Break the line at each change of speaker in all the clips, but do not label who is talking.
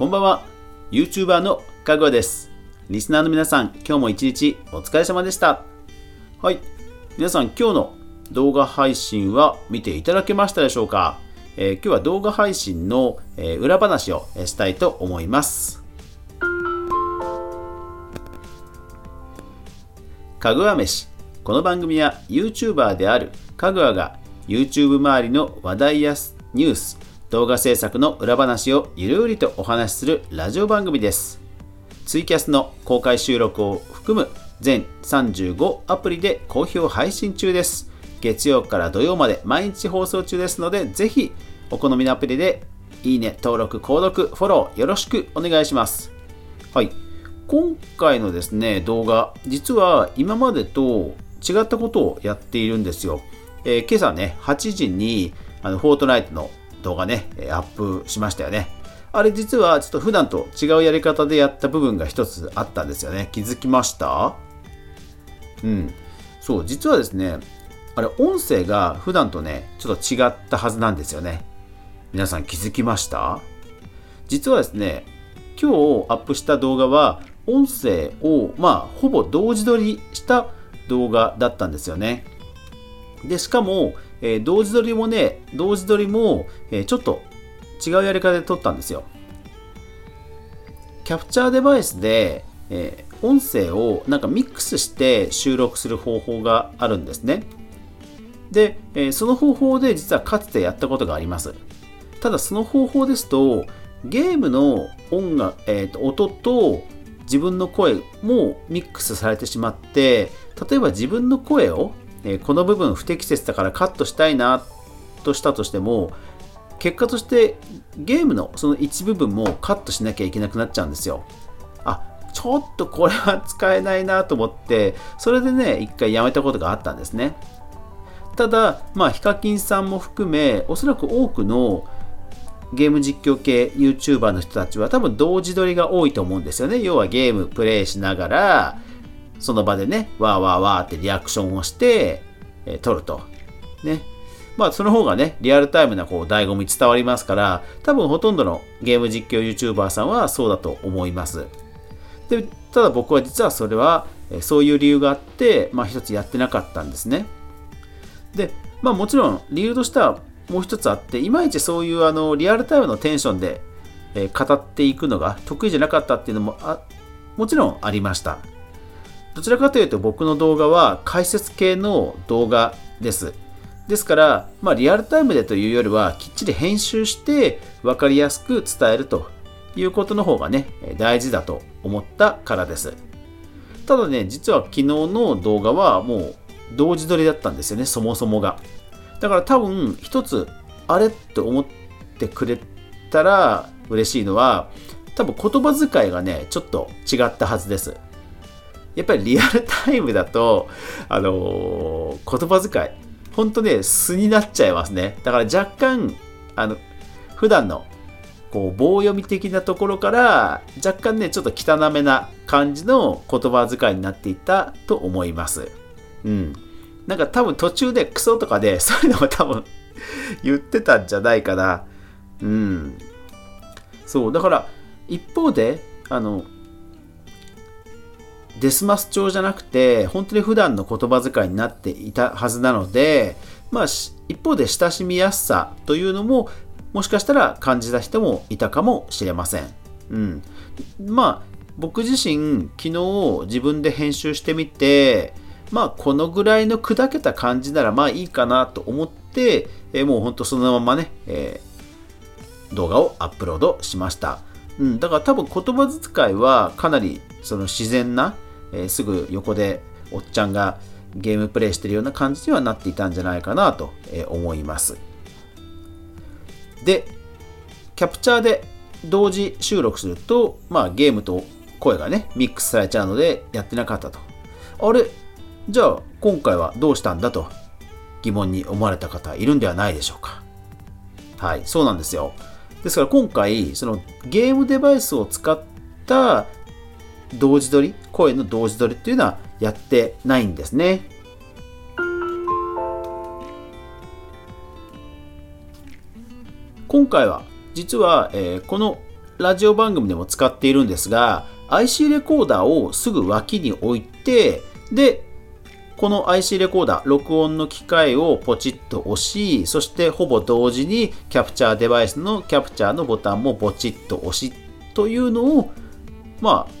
こんばんは。YouTuber のかぐわです。リスナーの皆さん今日も一日お疲れ様でした。はい。皆さん今日の動画配信は見ていただけましたでしょうか、えー、今日は動画配信の、えー、裏話をしたいと思います。かぐわ飯。この番組は YouTuber であるかぐわが YouTube 周りの話題やニュース動画制作の裏話をゆるりとお話しするラジオ番組です。ツイキャスの公開収録を含む全35アプリで好評配信中です。月曜から土曜まで毎日放送中ですので、ぜひお好みのアプリでいいね、登録、購読、フォローよろしくお願いします。はい。今回のですね、動画、実は今までと違ったことをやっているんですよ。えー、今朝ね、8時にあのフォートナイトの動画ね、アップしましたよね。あれ実はちょっと普段と違うやり方でやった部分が一つあったんですよね。気づきました？うん。そう、実はですね、あれ音声が普段とね、ちょっと違ったはずなんですよね。皆さん気づきました？実はですね、今日アップした動画は音声をまあほぼ同時撮りした動画だったんですよね。で、しかも、えー、同時撮りもね、同時撮りも、えー、ちょっと違うやり方で撮ったんですよ。キャプチャーデバイスで、えー、音声をなんかミックスして収録する方法があるんですね。で、えー、その方法で実はかつてやったことがあります。ただその方法ですと、ゲームの音楽、えーと、音と自分の声もミックスされてしまって、例えば自分の声をえこの部分不適切だからカットしたいなとしたとしても結果としてゲームのその一部分もカットしなきゃいけなくなっちゃうんですよ。あちょっとこれは使えないなと思ってそれでね一回やめたことがあったんですね。ただまあヒカキンさんも含めおそらく多くのゲーム実況系 YouTuber の人たちは多分同時撮りが多いと思うんですよね。要はゲームプレイしながらその場でね、わーわーわーってリアクションをして、えー、撮ると。ね。まあ、その方がね、リアルタイムなこう醍醐味伝わりますから、多分ほとんどのゲーム実況 YouTuber さんはそうだと思います。で、ただ僕は実はそれは、えそういう理由があって、まあ一つやってなかったんですね。で、まあもちろん理由としてはもう一つあって、いまいちそういうあのリアルタイムのテンションで、え語っていくのが得意じゃなかったっていうのもあもちろんありました。どちらかというと僕の動画は解説系の動画です。ですから、まあ、リアルタイムでというよりはきっちり編集して分かりやすく伝えるということの方がね、大事だと思ったからです。ただね、実は昨日の動画はもう同時撮りだったんですよね、そもそもが。だから多分一つ、あれって思ってくれたら嬉しいのは、多分言葉遣いがね、ちょっと違ったはずです。やっぱりリアルタイムだと、あのー、言葉遣い、ほんとね、素になっちゃいますね。だから若干、あの、普段の、こう、棒読み的なところから、若干ね、ちょっと汚めな感じの言葉遣いになっていったと思います。うん。なんか多分途中でクソとかで、そういうのも多分 言ってたんじゃないかな。うん。そう、だから、一方で、あの、デスマス調じゃなくて、本当に普段の言葉遣いになっていたはずなので、まあ、一方で親しみやすさというのも、もしかしたら感じた人もいたかもしれません。うん。まあ、僕自身、昨日自分で編集してみて、まあ、このぐらいの砕けた感じならまあいいかなと思って、え、もうほんとそのままね、えー、動画をアップロードしました。うん、だから多分言葉遣いはかなりその自然な、えー、すぐ横でおっちゃんがゲームプレイしてるような感じにはなっていたんじゃないかなと思います。で、キャプチャーで同時収録すると、まあゲームと声がね、ミックスされちゃうのでやってなかったと。あれじゃあ今回はどうしたんだと疑問に思われた方いるんではないでしょうか。はい、そうなんですよ。ですから今回、そのゲームデバイスを使った同時撮り、声の同時撮りっていうのはやってないんですね。今回は実は、えー、このラジオ番組でも使っているんですが IC レコーダーをすぐ脇に置いてでこの IC レコーダー録音の機械をポチッと押しそしてほぼ同時にキャプチャーデバイスのキャプチャーのボタンもポチッと押しというのをまあ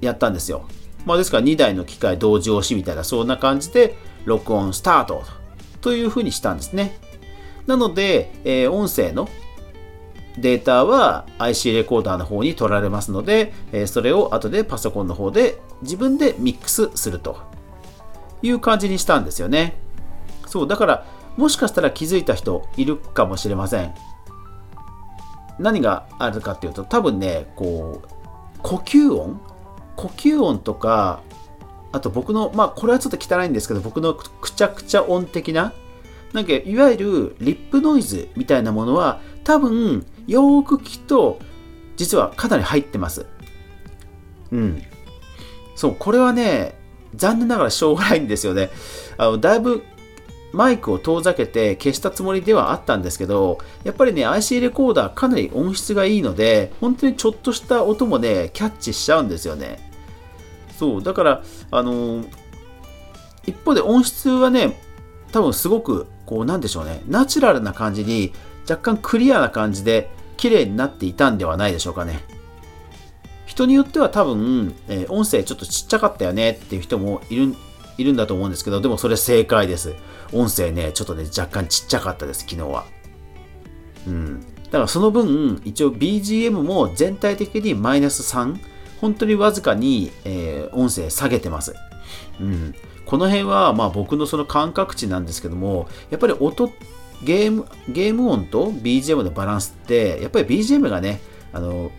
やったんですよ、まあ、ですから2台の機械同時押しみたいなそんな感じで録音スタートというふうにしたんですね。なので、えー、音声のデータは IC レコーダーの方に取られますので、えそれを後でパソコンの方で自分でミックスすると。いう感じにしたんですよね。そう、だからもしかしたら気づいた人いるかもしれません。何があるかっていうと多分ね、こう、呼吸音？呼吸音とか、あと僕の、まあこれはちょっと汚いんですけど、僕のくちゃくちゃ音的な、なんかいわゆるリップノイズみたいなものは多分よーく聞くと実はかなり入ってます。うん。そう、これはね、残念ながらしょうがないんですよね。あのだいぶマイクを遠ざけて消したつもりではあったんですけど、やっぱりね、IC レコーダーかなり音質がいいので、本当にちょっとした音もね、キャッチしちゃうんですよね。そう、だから、あのー、一方で音質はね、多分すごく、こう、なんでしょうね、ナチュラルな感じに、若干クリアな感じで、綺麗になっていたんではないでしょうかね。人によっては多分、えー、音声ちょっとちっちゃかったよねっていう人もいるいるんだと思うんですけど、でもそれ正解です。音声ね、ちょっとね、若干ちっちゃかったです、昨日は。うん。だからその分、一応 BGM も全体的にマイナス3、本当にわずかに、えー、音声下げてます。うん。この辺は、まあ僕のその感覚値なんですけども、やっぱり音、ゲーム、ゲーム音と BGM のバランスって、やっぱり BGM がね、あの、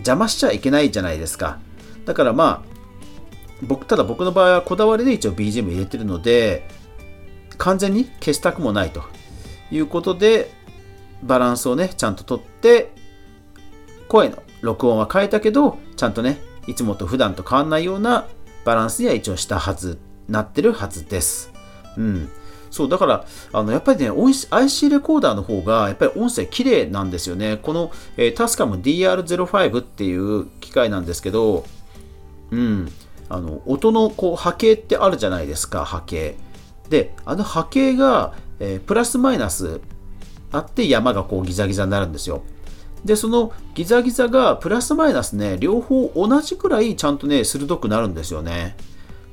邪魔しちゃいけないじゃないですか。だからまあ、僕、ただ僕の場合はこだわりで一応 BGM 入れてるので、完全に消したくもないということで、バランスをね、ちゃんととって、声の録音は変えたけど、ちゃんとね、いつもと普段と変わんないようなバランスには一応したはず、なってるはずです。うん。そう、だから、あの、やっぱりね、IC レコーダーの方が、やっぱり音声綺麗なんですよね。この、えー、タスカム DR05 っていう機械なんですけど、うん、あの、音のこう波形ってあるじゃないですか、波形。で、あの波形が、えー、プラスマイナスあって山がこうギザギザになるんですよ。で、そのギザギザがプラスマイナスね、両方同じくらいちゃんとね、鋭くなるんですよね。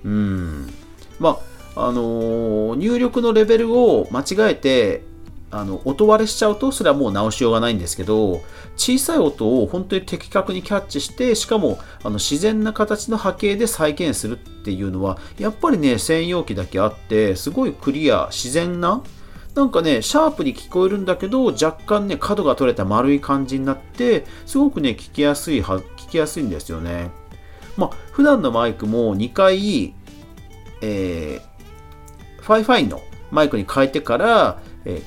うん。まあ、あの入力のレベルを間違えてあの音割れしちゃうとそれはもう直しようがないんですけど小さい音を本当に的確にキャッチしてしかもあの自然な形の波形で再現するっていうのはやっぱりね専用機だけあってすごいクリア自然ななんかねシャープに聞こえるんだけど若干ね角が取れた丸い感じになってすごくね聞きやすいは聞きやすいんですよね。まあ普段のマイクも2回えーファイファイのマイクに変えてから、え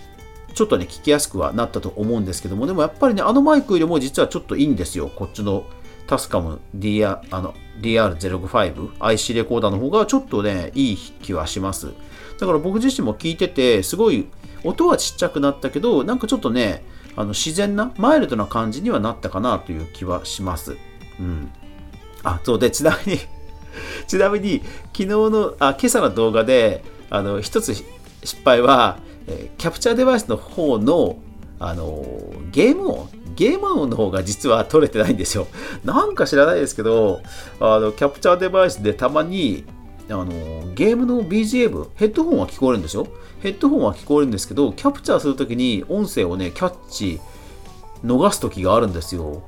ー、ちょっとね、聞きやすくはなったと思うんですけども、でもやっぱりね、あのマイクよりも実はちょっといいんですよ。こっちの TASCAM DR DR05 IC レコーダーの方がちょっとね、いい気はします。だから僕自身も聞いてて、すごい音はちっちゃくなったけど、なんかちょっとね、あの自然な、マイルドな感じにはなったかなという気はします。うん。あ、そうで、ちなみに ちなみに、昨日の、あ、今朝の動画で、あの一つ失敗は、え、キャプチャーデバイスの方のあのゲーム音ゲーム音の方が実は取れてないんですよ。なんか知らないですけど、あのキャプチャーデバイスでたまにあのゲームの BGM、ヘッドホンは聞こえるんですよ。ヘッドホンは聞こえるんですけど、キャプチャーするときに音声をね、キャッチ、逃すときがあるんですよ。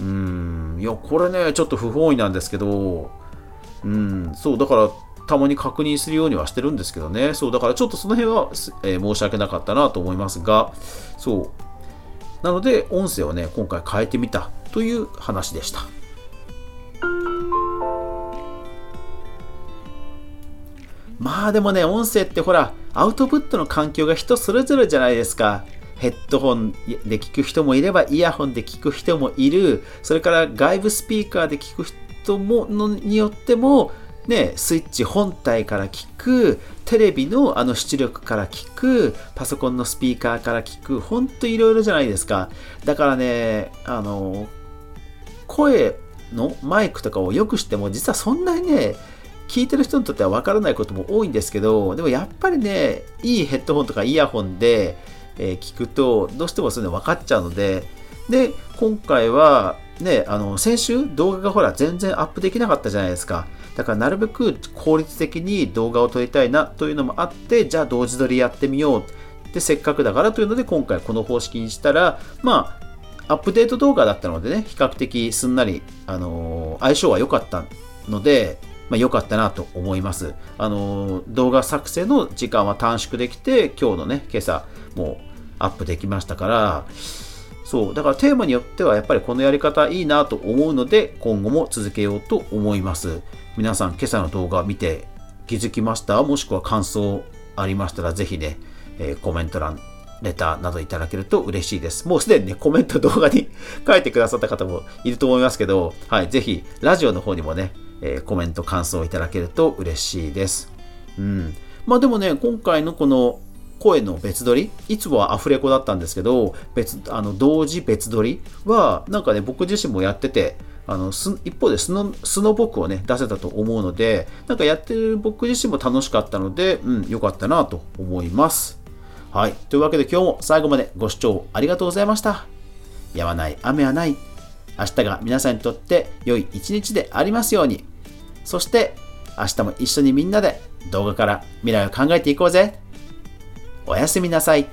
うーん、いや、これね、ちょっと不本意なんですけど、うん、そう、だから、たまに確認するようにはしてるんですけどね。そう、だからちょっとその辺は、えー、申し訳なかったなと思いますが、そう。なので、音声をね、今回変えてみたという話でした。まあでもね、音声ってほら、アウトプットの環境が人それぞれじゃないですか。ヘッドホンで聞く人もいれば、イヤホンで聞く人もいる。それから外部スピーカーで聞く人もによっても、ね、スイッチ本体から聞く、テレビのあの出力から聞く、パソコンのスピーカーから聞く、ほんといろいろじゃないですか。だからね、あの、声のマイクとかをよくしても、実はそんなにね、聞いてる人にとってはわからないことも多いんですけど、でもやっぱりね、いいヘッドホンとかイヤホンで、えー、聞くと、どうしてもそういうの分かっちゃうので、で、今回は、ね、あの、先週動画がほら全然アップできなかったじゃないですか。だからなるべく効率的に動画を撮りたいなというのもあって、じゃあ同時撮りやってみよう。で、せっかくだからというので今回この方式にしたら、まあ、アップデート動画だったのでね、比較的すんなり、あのー、相性は良かったので、まあ、良かったなと思います。あの、動画作成の時間は短縮できて、今日のね、今朝、もうアップできましたから、そう、だからテーマによってはやっぱりこのやり方いいなと思うので、今後も続けようと思います。皆さん、今朝の動画見て気づきました？もしくは感想ありましたら、ぜひね、えー、コメント欄、レターなどいただけると嬉しいです。もうすでにね、コメント動画に 書いてくださった方もいると思いますけど、はい、ぜひ、ラジオの方にもね、えー、コメント、感想いただけると嬉しいです。うん。まあでもね、今回のこの声の別撮り？いつもはアフレコだったんですけど別あの同時別撮り？はなんかね僕自身もやっててあの一方で素の素の僕をね出せたと思うのでなんかやってる僕自身も楽しかったのでうん良かったなと思います。はい。というわけで今日も最後までご視聴ありがとうございました。やまない雨はない。明日が皆さんにとって良い一日でありますように。そして明日も一緒にみんなで動画から未来を考えていこうぜ。おやすみなさい。